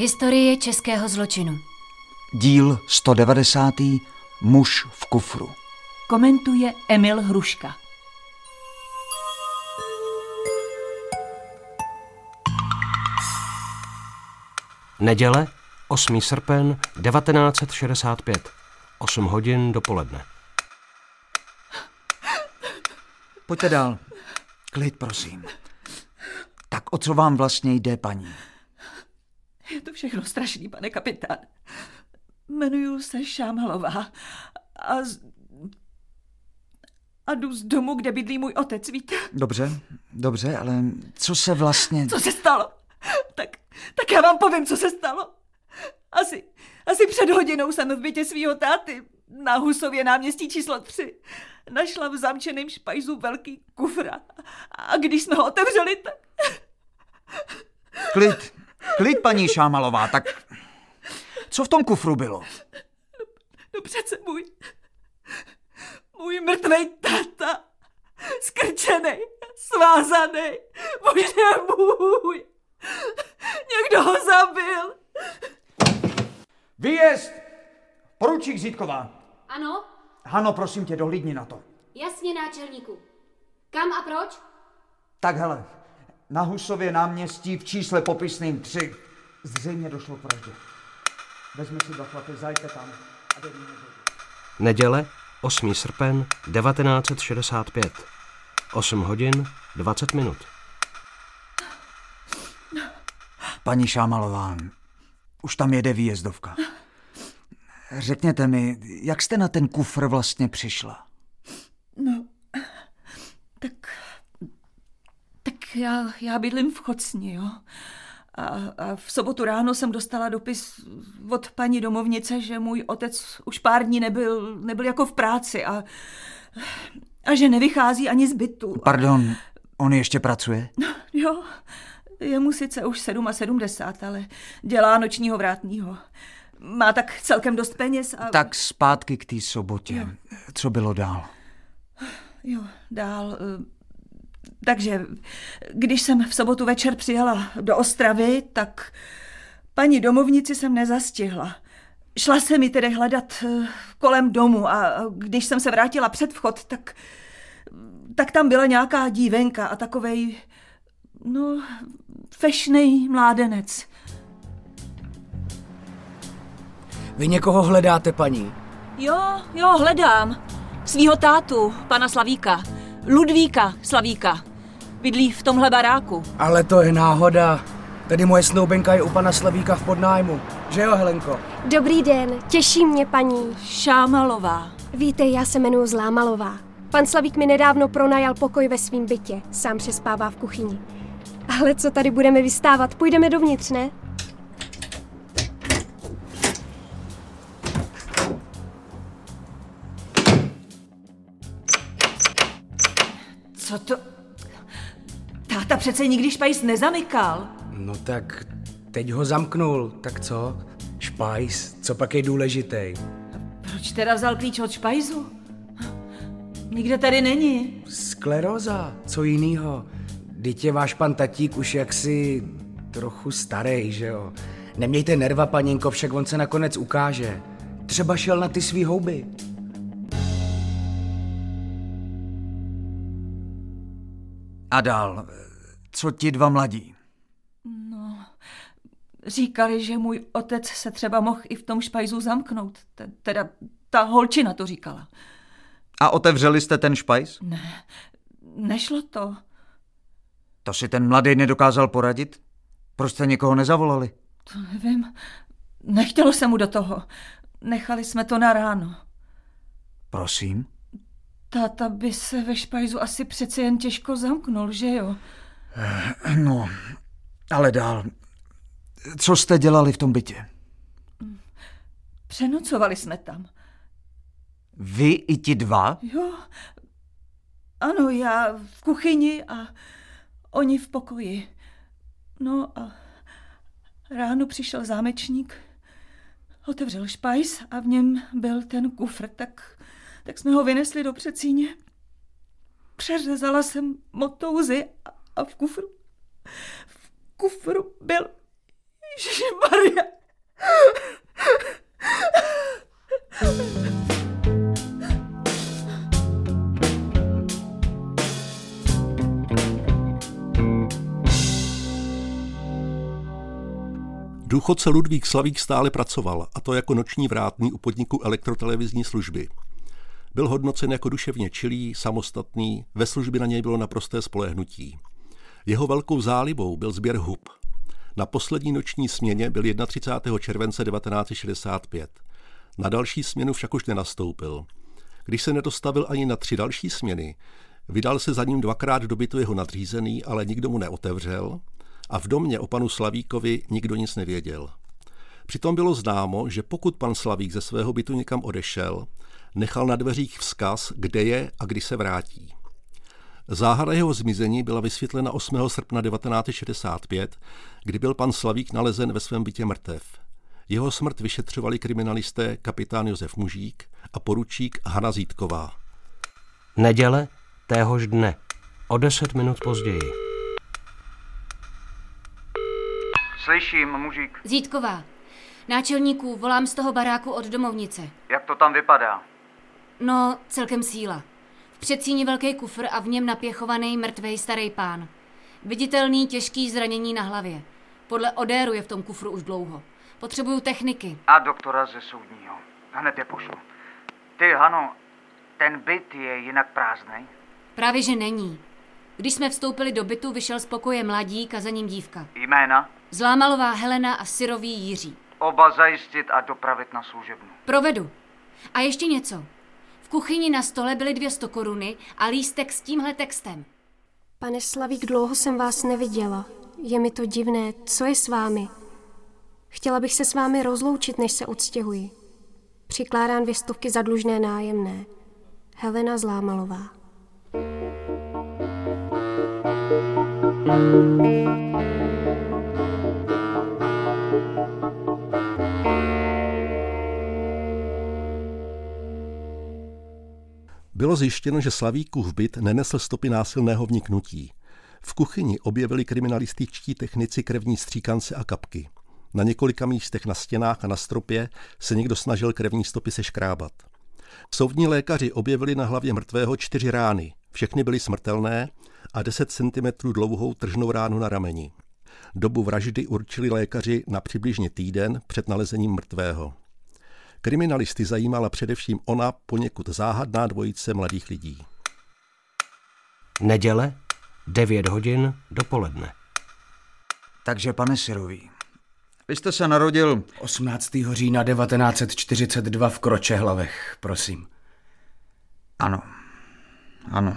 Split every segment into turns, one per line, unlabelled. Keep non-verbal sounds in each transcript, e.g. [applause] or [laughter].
Historie českého zločinu.
Díl 190. Muž v kufru.
Komentuje Emil Hruška.
Neděle, 8. srpen 1965. 8 hodin dopoledne.
Pojďte dál. Klid, prosím. Tak o co vám vlastně jde, paní?
Je to všechno strašný, pane kapitán. Jmenuju se Šámalová a, z... a jdu z domu, kde bydlí můj otec, víte?
Dobře, dobře, ale co se vlastně...
Co se stalo? Tak, tak já vám povím, co se stalo. Asi, asi před hodinou jsem v bytě svého táty na Husově náměstí číslo 3 našla v zamčeném špajzu velký kufr a když jsme ho otevřeli, tak...
Klid, klid, paní Šámalová, tak co v tom kufru bylo?
No přece můj, můj mrtvej táta, skrčený, svázaný, bože můj, někdo ho zabil.
Výjezd! Poručík Zítková.
Ano,
Hano, prosím tě, dohlídni na to.
jasně náčelníku. Kam a proč?
Tak hele, na Husově náměstí v čísle popisným 3 zřejmě došlo k vraždě. Vezmi si dva chlapy, zajďte tam a dej
Neděle, 8. srpen 1965. 8 hodin 20 minut.
Paní Šámalová, už tam jede výjezdovka. Řekněte mi, jak jste na ten kufr vlastně přišla?
No, tak, tak já, já bydlím v Chocni, jo. A, a v sobotu ráno jsem dostala dopis od paní domovnice, že můj otec už pár dní nebyl, nebyl jako v práci a, a že nevychází ani z bytu.
Pardon, on ještě pracuje?
Jo, je mu sice už 77, ale dělá nočního vrátního. Má tak celkem dost peněz a...
Tak zpátky k té sobotě. Co bylo dál?
Jo, dál. Takže, když jsem v sobotu večer přijela do Ostravy, tak paní domovnici jsem nezastihla. Šla se mi tedy hledat eh, kolem domu a když jsem se vrátila před vchod, tak, tak tam byla nějaká dívenka a takovej, no, fešnej mládenec.
Vy někoho hledáte, paní?
Jo, jo, hledám. Svýho tátu, pana Slavíka. Ludvíka Slavíka. Bydlí v tomhle baráku.
Ale to je náhoda. Tady moje snoubenka je u pana Slavíka v podnájmu. Že jo, Helenko?
Dobrý den, těší mě paní.
Šámalová.
Víte, já se jmenuji Zlámalová. Pan Slavík mi nedávno pronajal pokoj ve svém bytě. Sám přespává v kuchyni. Ale co tady budeme vystávat? Půjdeme dovnitř, ne?
Co to? Táta přece nikdy špajs nezamykal.
No tak teď ho zamknul, tak co? Špajs, co pak je důležitý?
Proč teda vzal klíč od špajzu? Nikde tady není.
Skleróza, co jinýho? Je váš pan tatík už jaksi trochu starý, že jo? Nemějte nerva, paninko, však on se nakonec ukáže. Třeba šel na ty svý houby.
A dál, co ti dva mladí?
Říkali, že můj otec se třeba mohl i v tom špajzu zamknout. Te- Teda ta holčina to říkala.
A otevřeli jste ten špajs?
Ne, nešlo to.
To si ten mladý nedokázal poradit? Proč jste někoho nezavolali?
To nevím. Nechtělo se mu do toho. Nechali jsme to na ráno.
Prosím?
Táta by se ve špajzu asi přece jen těžko zamknul, že jo?
No, ale dál. Co jste dělali v tom bytě?
Přenocovali jsme tam.
Vy i ti dva?
Jo, ano, já v kuchyni a oni v pokoji. No a ráno přišel zámečník, otevřel špajs a v něm byl ten kufr, tak, tak jsme ho vynesli do předsíně. Přeřezala jsem motouzy a, a v kufru, v kufru byl Maria.
Důchodce Ludvík Slavík stále pracoval, a to jako noční vrátný u podniku elektrotelevizní služby. Byl hodnocen jako duševně čilý, samostatný, ve službě na něj bylo naprosté spolehnutí. Jeho velkou zálibou byl sběr hub. Na poslední noční směně byl 31. července 1965. Na další směnu však už nenastoupil. Když se nedostavil ani na tři další směny, vydal se za ním dvakrát do bytu jeho nadřízený, ale nikdo mu neotevřel a v domě o panu Slavíkovi nikdo nic nevěděl. Přitom bylo známo, že pokud pan Slavík ze svého bytu někam odešel, nechal na dveřích vzkaz, kde je a kdy se vrátí. Záhada jeho zmizení byla vysvětlena 8. srpna 1965, kdy byl pan Slavík nalezen ve svém bytě mrtev. Jeho smrt vyšetřovali kriminalisté kapitán Josef Mužík a poručík Hana Zítková.
Neděle téhož dne, o deset minut později.
Slyším, mužík.
Zítková. Náčelníků, volám z toho baráku od domovnice.
Jak to tam vypadá?
No, celkem síla. V předsíni velký kufr a v něm napěchovaný mrtvej starý pán. Viditelný těžký zranění na hlavě. Podle odéru je v tom kufru už dlouho. Potřebuju techniky.
A doktora ze soudního. Hned je pošlu. Ty, Hano, ten byt je jinak prázdný?
Právě že není. Když jsme vstoupili do bytu, vyšel z pokoje mladík a za ním dívka.
Jména?
Zlámalová Helena a Syrový Jiří.
Oba zajistit a dopravit na služebnu.
Provedu. A ještě něco. Kuchyni na stole byly dvě stokoruny a lístek s tímhle textem.
Pane Slavík, dlouho jsem vás neviděla. Je mi to divné. Co je s vámi? Chtěla bych se s vámi rozloučit, než se odstěhuji. Přikládám dvě stovky za dlužné nájemné. Helena Zlámalová.
Bylo zjištěno, že Slavíkův byt nenesl stopy násilného vniknutí. V kuchyni objevili kriminalističtí technici krevní stříkance a kapky. Na několika místech na stěnách a na stropě se někdo snažil krevní stopy seškrábat. Soudní lékaři objevili na hlavě mrtvého čtyři rány. Všechny byly smrtelné a 10 cm dlouhou tržnou ránu na rameni. Dobu vraždy určili lékaři na přibližně týden před nalezením mrtvého. Kriminalisty zajímala především ona poněkud záhadná dvojice mladých lidí.
Neděle, 9 hodin dopoledne.
Takže, pane Syrový, vy jste se narodil
18. října 1942 v Kročehlavech, prosím.
Ano. Ano.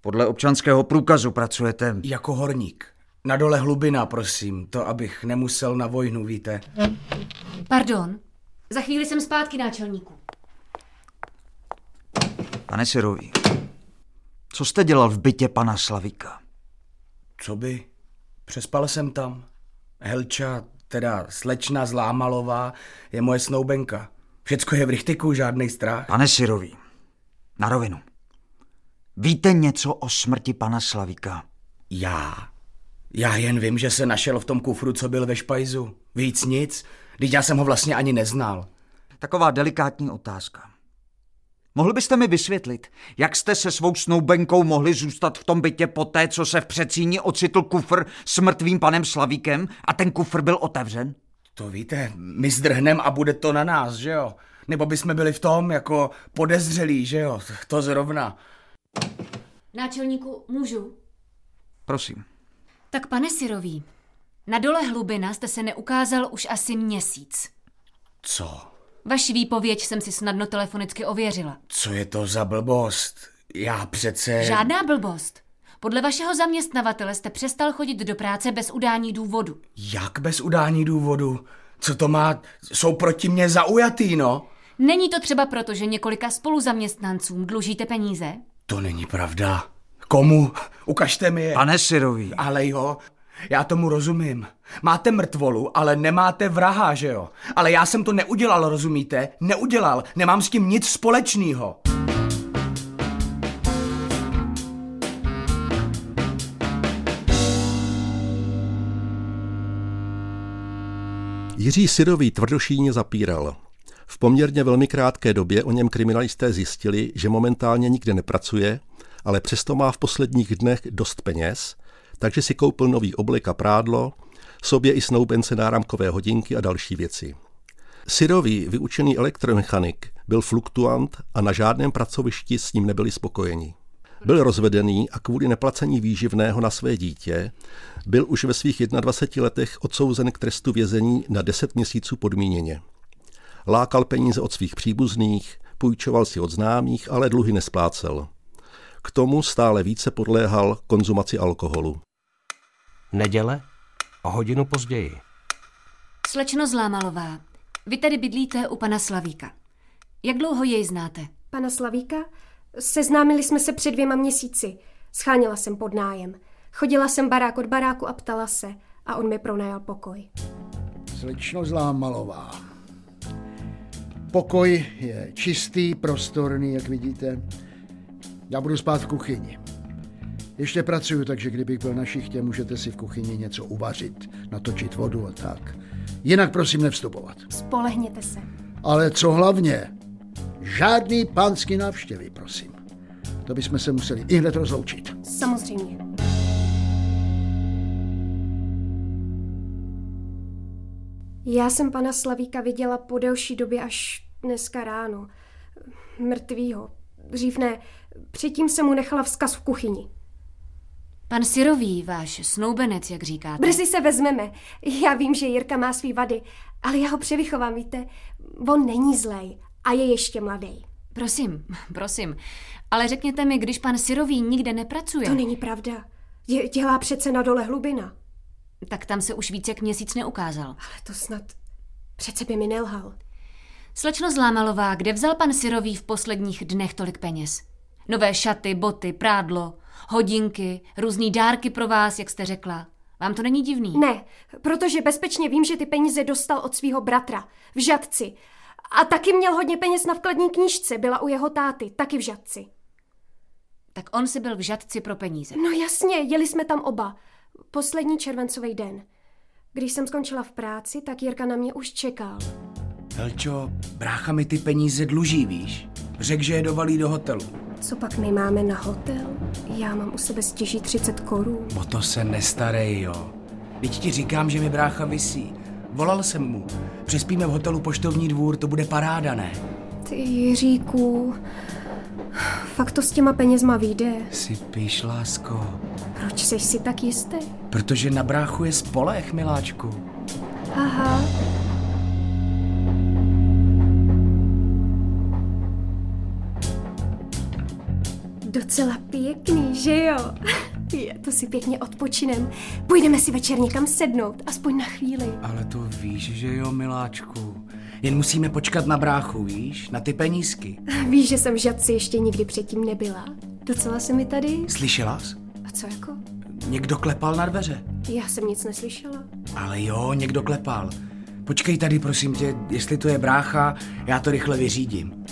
Podle občanského průkazu pracujete...
Jako horník. Na dole hlubina, prosím, to abych nemusel na vojnu, víte.
Pardon. Za chvíli jsem zpátky, náčelníku.
Pane Syrový, co jste dělal v bytě pana Slavíka?
Co by? Přespal jsem tam. Helča, teda slečna Zlámalová, je moje snoubenka. Všecko je v rychtiku, žádný strach.
Pane Syrový, na rovinu. Víte něco o smrti pana Slavíka?
Já? Já jen vím, že se našel v tom kufru, co byl ve špajzu. Víc nic. Teď já jsem ho vlastně ani neznal.
Taková delikátní otázka. Mohl byste mi vysvětlit, jak jste se svou snoubenkou mohli zůstat v tom bytě poté, co se v přecíni ocitl kufr s mrtvým panem Slavíkem a ten kufr byl otevřen?
To víte, my zdrhnem a bude to na nás, že jo? Nebo bychom byli v tom jako podezřelí, že jo? To zrovna.
Náčelníku, můžu?
Prosím.
Tak pane Syrový, na dole hlubina jste se neukázal už asi měsíc.
Co?
Vaši výpověď jsem si snadno telefonicky ověřila.
Co je to za blbost? Já přece...
Žádná blbost. Podle vašeho zaměstnavatele jste přestal chodit do práce bez udání důvodu.
Jak bez udání důvodu? Co to má? Jsou proti mně zaujatý, no?
Není to třeba proto, že několika spoluzaměstnancům dlužíte peníze?
To není pravda. Komu? Ukažte mi je.
Pane Syrový,
Ale jo, já tomu rozumím. Máte mrtvolu, ale nemáte vraha, že jo? Ale já jsem to neudělal, rozumíte? Neudělal. Nemám s tím nic společného.
Jiří Syrový tvrdošíně zapíral. V poměrně velmi krátké době o něm kriminalisté zjistili, že momentálně nikde nepracuje, ale přesto má v posledních dnech dost peněz, takže si koupil nový oblek a prádlo, sobě i snoubence náramkové hodinky a další věci. Syrový, vyučený elektromechanik, byl fluktuant a na žádném pracovišti s ním nebyli spokojeni. Byl rozvedený a kvůli neplacení výživného na své dítě byl už ve svých 21 letech odsouzen k trestu vězení na 10 měsíců podmíněně. Lákal peníze od svých příbuzných, půjčoval si od známých, ale dluhy nesplácel. K tomu stále více podléhal konzumaci alkoholu.
Neděle? O hodinu později.
Slečno Zlámalová, vy tady bydlíte u pana Slavíka. Jak dlouho jej znáte?
Pana Slavíka? Seznámili jsme se před dvěma měsíci. Scháněla jsem pod nájem. Chodila jsem barák od baráku a ptala se. A on mi pronajal pokoj.
Slečno Zlámalová. Pokoj je čistý, prostorný, jak vidíte. Já budu spát v kuchyni. Ještě pracuju, takže kdybych byl na šichtě, můžete si v kuchyni něco uvařit, natočit vodu a tak. Jinak prosím nevstupovat.
Spolehněte se.
Ale co hlavně? Žádný pánský návštěvy, prosím. To bychom se museli i hned rozloučit.
Samozřejmě. Já jsem pana Slavíka viděla po delší době až dneska ráno. Mrtvýho. Dřív ne. Předtím jsem mu nechala vzkaz v kuchyni.
Pan Syrový, váš snoubenec, jak říkáte.
Brzy se vezmeme. Já vím, že Jirka má svý vady, ale já ho převychovám, víte? On není zlej a je ještě mladý.
Prosím, prosím. Ale řekněte mi, když pan Syrový nikde nepracuje...
To není pravda. Dě- dělá přece na dole hlubina.
Tak tam se už více jak měsíc neukázal.
Ale to snad... Přece by mi nelhal.
Slečno Zlámalová, kde vzal pan Syrový v posledních dnech tolik peněz? Nové šaty, boty, prádlo, hodinky, různý dárky pro vás, jak jste řekla. Vám to není divný?
Ne, protože bezpečně vím, že ty peníze dostal od svého bratra v Žadci. A taky měl hodně peněz na vkladní knížce, byla u jeho táty, taky v Žadci.
Tak on si byl v žadci pro peníze.
No jasně, jeli jsme tam oba. Poslední červencový den. Když jsem skončila v práci, tak Jirka na mě už čekal.
Elčo, brácha mi ty peníze dluží, víš? Řek, že je dovalí do hotelu.
Co pak my máme na hotel? Já mám u sebe stěží 30 korun.
O to se nestarej, jo. Teď ti říkám, že mi brácha visí. Volal jsem mu. Přespíme v hotelu Poštovní dvůr, to bude paráda, ne?
Ty Jiříku, fakt to s těma penězma vyjde.
Si píš, lásko.
Proč jsi si tak jistý?
Protože na bráchu je spolech, miláčku.
Aha, Docela pěkný, že jo? [laughs] Je, to si pěkně odpočinem. Půjdeme si večer někam sednout, aspoň na chvíli.
Ale to víš, že jo, miláčku. Jen musíme počkat na bráchu, víš? Na ty penízky. [laughs]
Víš, že jsem v Žadci ještě nikdy předtím nebyla. Docela se mi tady...
Slyšela jsi?
A co jako?
Někdo klepal na dveře.
Já jsem nic neslyšela.
Ale jo, někdo klepal. Počkej tady, prosím tě, jestli to je brácha, já to rychle vyřídím.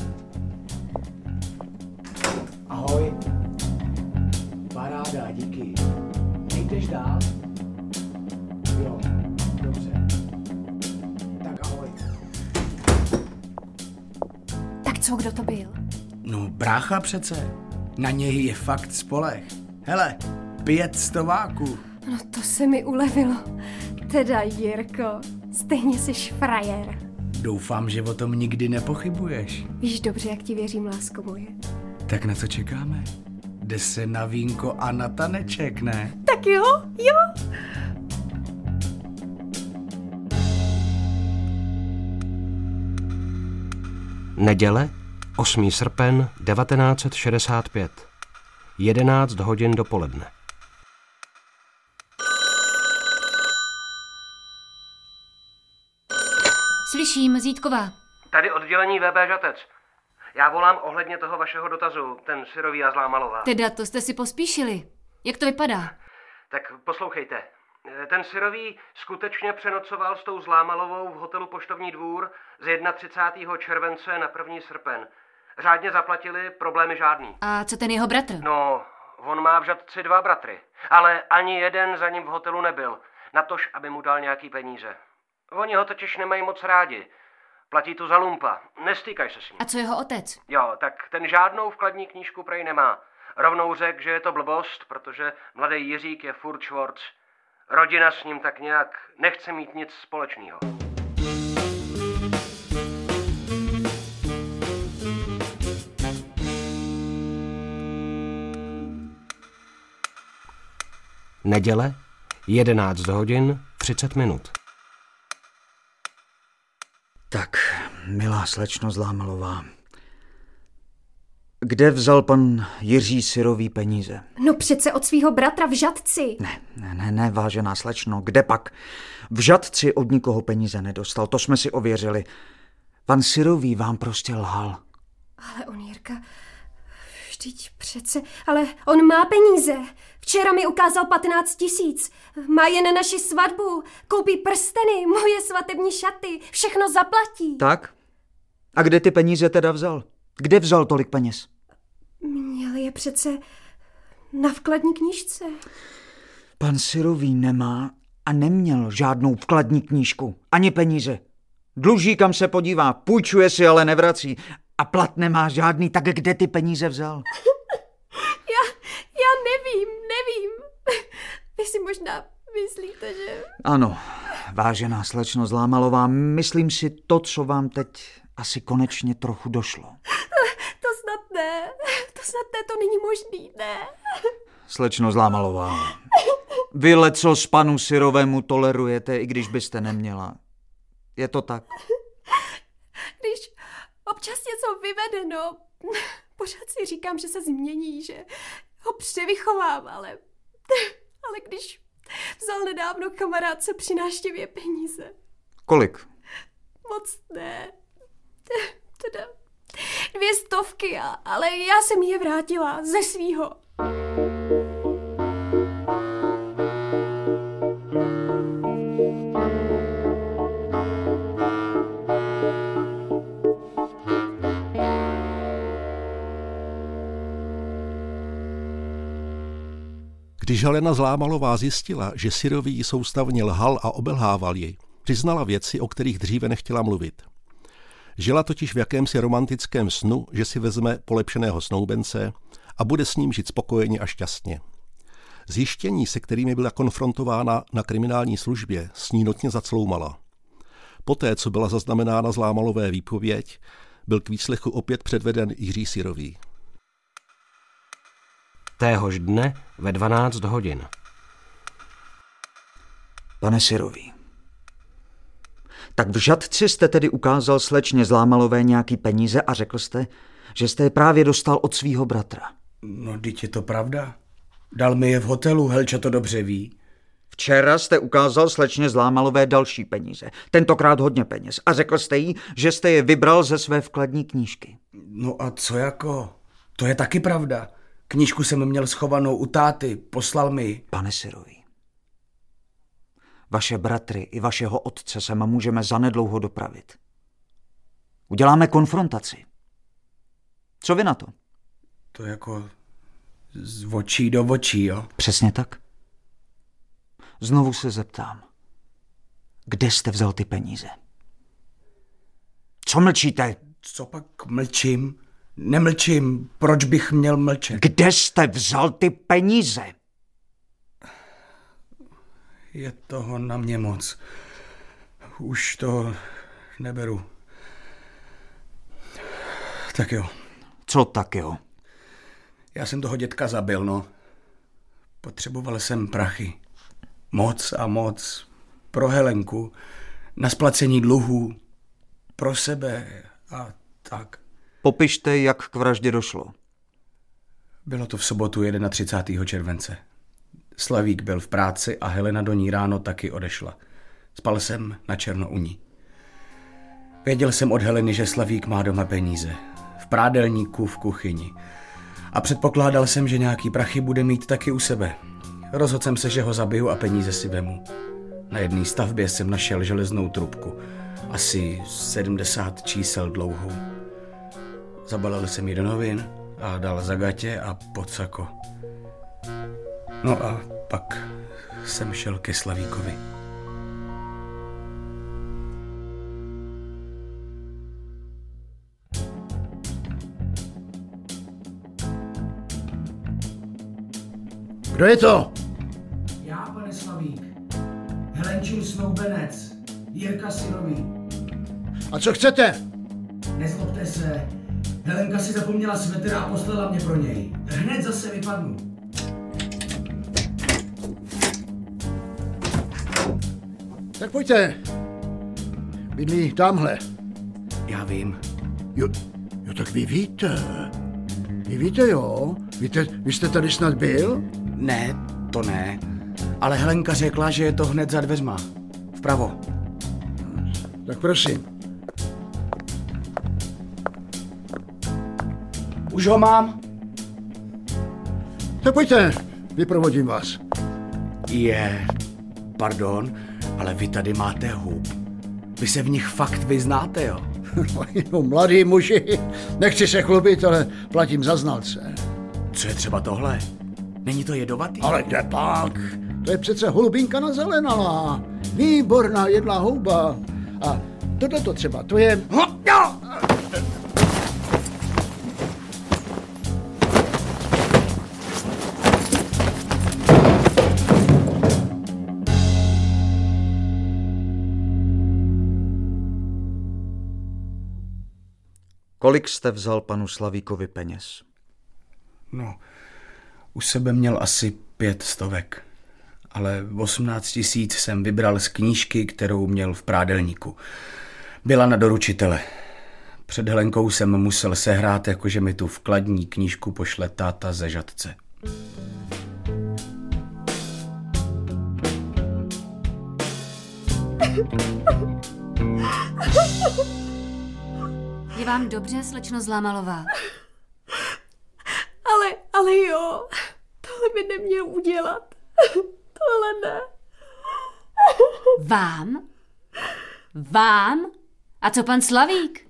Kdo to byl?
No, brácha přece. Na něj je fakt spolech. Hele, pět stováků.
No to se mi ulevilo. Teda, Jirko, stejně jsi frajer.
Doufám, že o tom nikdy nepochybuješ.
Víš dobře, jak ti věřím, lásko moje.
Tak na co čekáme? Jde se na vínko a na taneček, ne?
Tak jo, jo.
Neděle, 8. srpen 1965. 11 hodin dopoledne.
Slyším, Zítková.
Tady oddělení VB Žatec. Já volám ohledně toho vašeho dotazu, ten syrový a zlámalová.
Teda, to jste si pospíšili. Jak to vypadá?
Tak poslouchejte. Ten syrový skutečně přenocoval s tou zlámalovou v hotelu Poštovní dvůr z 31. července na 1. srpen. Řádně zaplatili, problémy žádný.
A co ten jeho bratr?
No, on má v žadci dva bratry, ale ani jeden za ním v hotelu nebyl, natož, aby mu dal nějaký peníze. Oni ho totiž nemají moc rádi. Platí tu za lumpa. Nestýkaj se s ním.
A co jeho otec?
Jo, tak ten žádnou vkladní knížku prej nemá. Rovnou řek, že je to blbost, protože mladý Jiřík je furt Schwartz. Rodina s ním tak nějak nechce mít nic společného.
Neděle, 11 hodin, 30 minut.
Tak, milá slečno Zlámalová, kde vzal pan Jiří Syrový peníze?
No přece od svého bratra v Žadci.
Ne, ne, ne, ne, vážená slečno, kde pak? V Žadci od nikoho peníze nedostal, to jsme si ověřili. Pan Syrový vám prostě lhal.
Ale on, Jirka, vždyť přece, ale on má peníze. Včera mi ukázal 15 tisíc. Má je na naši svatbu. Koupí prsteny, moje svatební šaty. Všechno zaplatí.
Tak? A kde ty peníze teda vzal? Kde vzal tolik peněz?
Měl je přece na vkladní knížce.
Pan Syrový nemá a neměl žádnou vkladní knížku, ani peníze. Dluží, kam se podívá, půjčuje si, ale nevrací. A plat nemá žádný, tak kde ty peníze vzal? [laughs]
Já, já nevím, nevím. [laughs] Vy si možná myslíte, že...
Ano, vážená slečno Zlámalová, myslím si to, co vám teď asi konečně trochu došlo. [laughs]
To snad ne, to snad ne, to není možný, ne.
Slečno Zlámalová, vy leco s panu Syrovému tolerujete, i když byste neměla. Je to tak?
Když občas něco vyvede, no, [laughs] pořád si říkám, že se změní, že ho převychovám, ale, [laughs] ale když vzal nedávno kamarádce při návštěvě peníze.
Kolik?
Moc ne. [laughs] Teda dvě stovky, ale já jsem je vrátila ze svýho.
Když Helena Zlámalová zjistila, že Syrový soustavně lhal a obelhával ji, přiznala věci, o kterých dříve nechtěla mluvit. Žila totiž v jakémsi romantickém snu, že si vezme polepšeného snoubence a bude s ním žít spokojeně a šťastně. Zjištění, se kterými byla konfrontována na kriminální službě, s ní notně zacloumala. Poté, co byla zaznamenána zlámalové výpověď, byl k výslechu opět předveden Jiří Syrový.
Téhož dne ve 12 hodin.
Pane Syrový, tak v Žadci jste tedy ukázal slečně Zlámalové nějaký peníze a řekl jste, že jste je právě dostal od svého bratra.
No, teď je to pravda. Dal mi je v hotelu, Helča to dobře ví.
Včera jste ukázal slečně Zlámalové další peníze, tentokrát hodně peněz, a řekl jste jí, že jste je vybral ze své vkladní knížky.
No a co jako? To je taky pravda. Knížku jsem měl schovanou u táty, poslal mi ji.
Pane Syrový, vaše bratry i vašeho otce se můžeme zanedlouho dopravit. Uděláme konfrontaci. Co vy na to?
To jako z očí do očí, jo?
Přesně tak. Znovu se zeptám. Kde jste vzal ty peníze? Co mlčíte?
Co pak mlčím? Nemlčím, proč bych měl mlčet?
Kde jste vzal ty peníze?
Je toho na mě moc. Už to neberu. Tak jo,
Co tak jo?
já jsem toho dětka zabil, no. Potřeboval jsem prachy. Moc a moc. Pro Helenku. Na splacení dluhů. Pro sebe a tak.
Popište, jak k vraždě došlo.
Bylo to v sobotu 31. července. Slavík byl v práci a Helena do ní ráno taky odešla. Spal jsem na černo u ní. Věděl jsem od Heleny, že Slavík má doma peníze. V prádelníku v kuchyni. A předpokládal jsem, že nějaký prachy bude mít taky u sebe. Rozhodl jsem se, že ho zabiju a peníze si vemu. Na jedné stavbě jsem našel železnou trubku. Asi 70 čísel dlouhou. Zabalil jsem ji do novin a dal za gatě a pod sako. No a pak jsem šel ke Slavíkovi.
Kdo je to?
Já, pane Slavík. Helenčil snoubenec. Jirka Syrový.
A co chcete?
Nezlobte se, Helenka si zapomněla svetr a poslala mě pro něj. Hned zase vypadnu.
Tak pojďte. Bydlí tamhle.
Já vím.
Jo, jo, tak vy víte. Vy víte, jo? Víte, vy jste tady snad byl?
Ne, to ne. Ale Helenka řekla, že je to hned za dveřma. Vpravo.
Tak prosím.
Už ho mám?
Tak pojďte, vyprovodím vás.
Je, pardon, ale vy tady máte hub. Vy se v nich fakt vyznáte, jo? [laughs]
no, mladý muži, nechci se chlubit, ale platím za znalce.
Co je třeba tohle? Není to jedovatý?
Ale kde pak? To je přece holubinka na zelenalá. Výborná jedlá houba. A tohle to třeba, to je...
Kolik jste vzal panu Slavíkovi peněz?
No, u sebe měl asi pět stovek, ale 18 tisíc jsem vybral z knížky, kterou měl v prádelníku. Byla na doručitele. Před Helenkou jsem musel sehrát, jakože mi tu vkladní knížku pošle táta ze žadce.
Je vám dobře, slečno Zlámalová?
Ale, ale jo, tohle by neměl udělat. Tohle ne.
Vám? Vám? A co pan Slavík?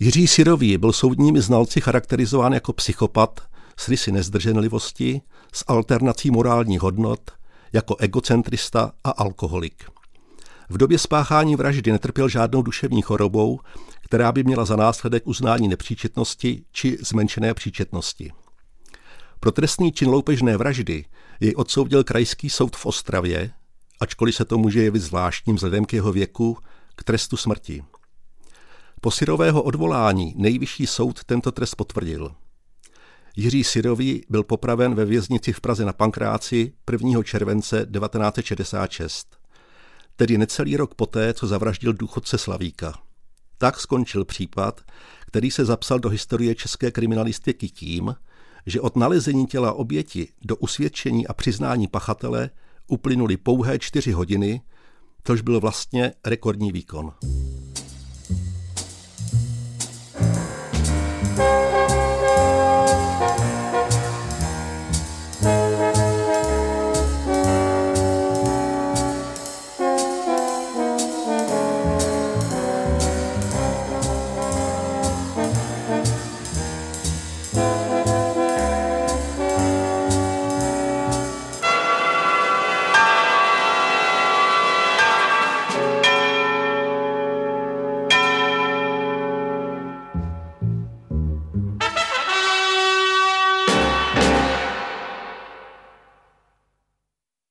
Jiří Syrový byl soudními znalci charakterizován jako psychopat s rysy nezdrženlivosti, s alternací morálních hodnot, jako egocentrista a alkoholik. V době spáchání vraždy netrpěl žádnou duševní chorobou, která by měla za následek uznání nepříčetnosti či zmenšené příčetnosti. Pro trestný čin loupežné vraždy jej odsoudil krajský soud v Ostravě, ačkoliv se to může jevit zvláštním vzhledem k jeho věku, k trestu smrti. Po Syrového odvolání nejvyšší soud tento trest potvrdil. Jiří Syrový byl popraven ve věznici v Praze na Pankráci 1. července 1966, tedy necelý rok poté, co zavraždil důchodce Slavíka. Tak skončil případ, který se zapsal do historie české kriminalistiky tím, že od nalezení těla oběti do usvědčení a přiznání pachatele uplynuly pouhé čtyři hodiny, což byl vlastně rekordní výkon.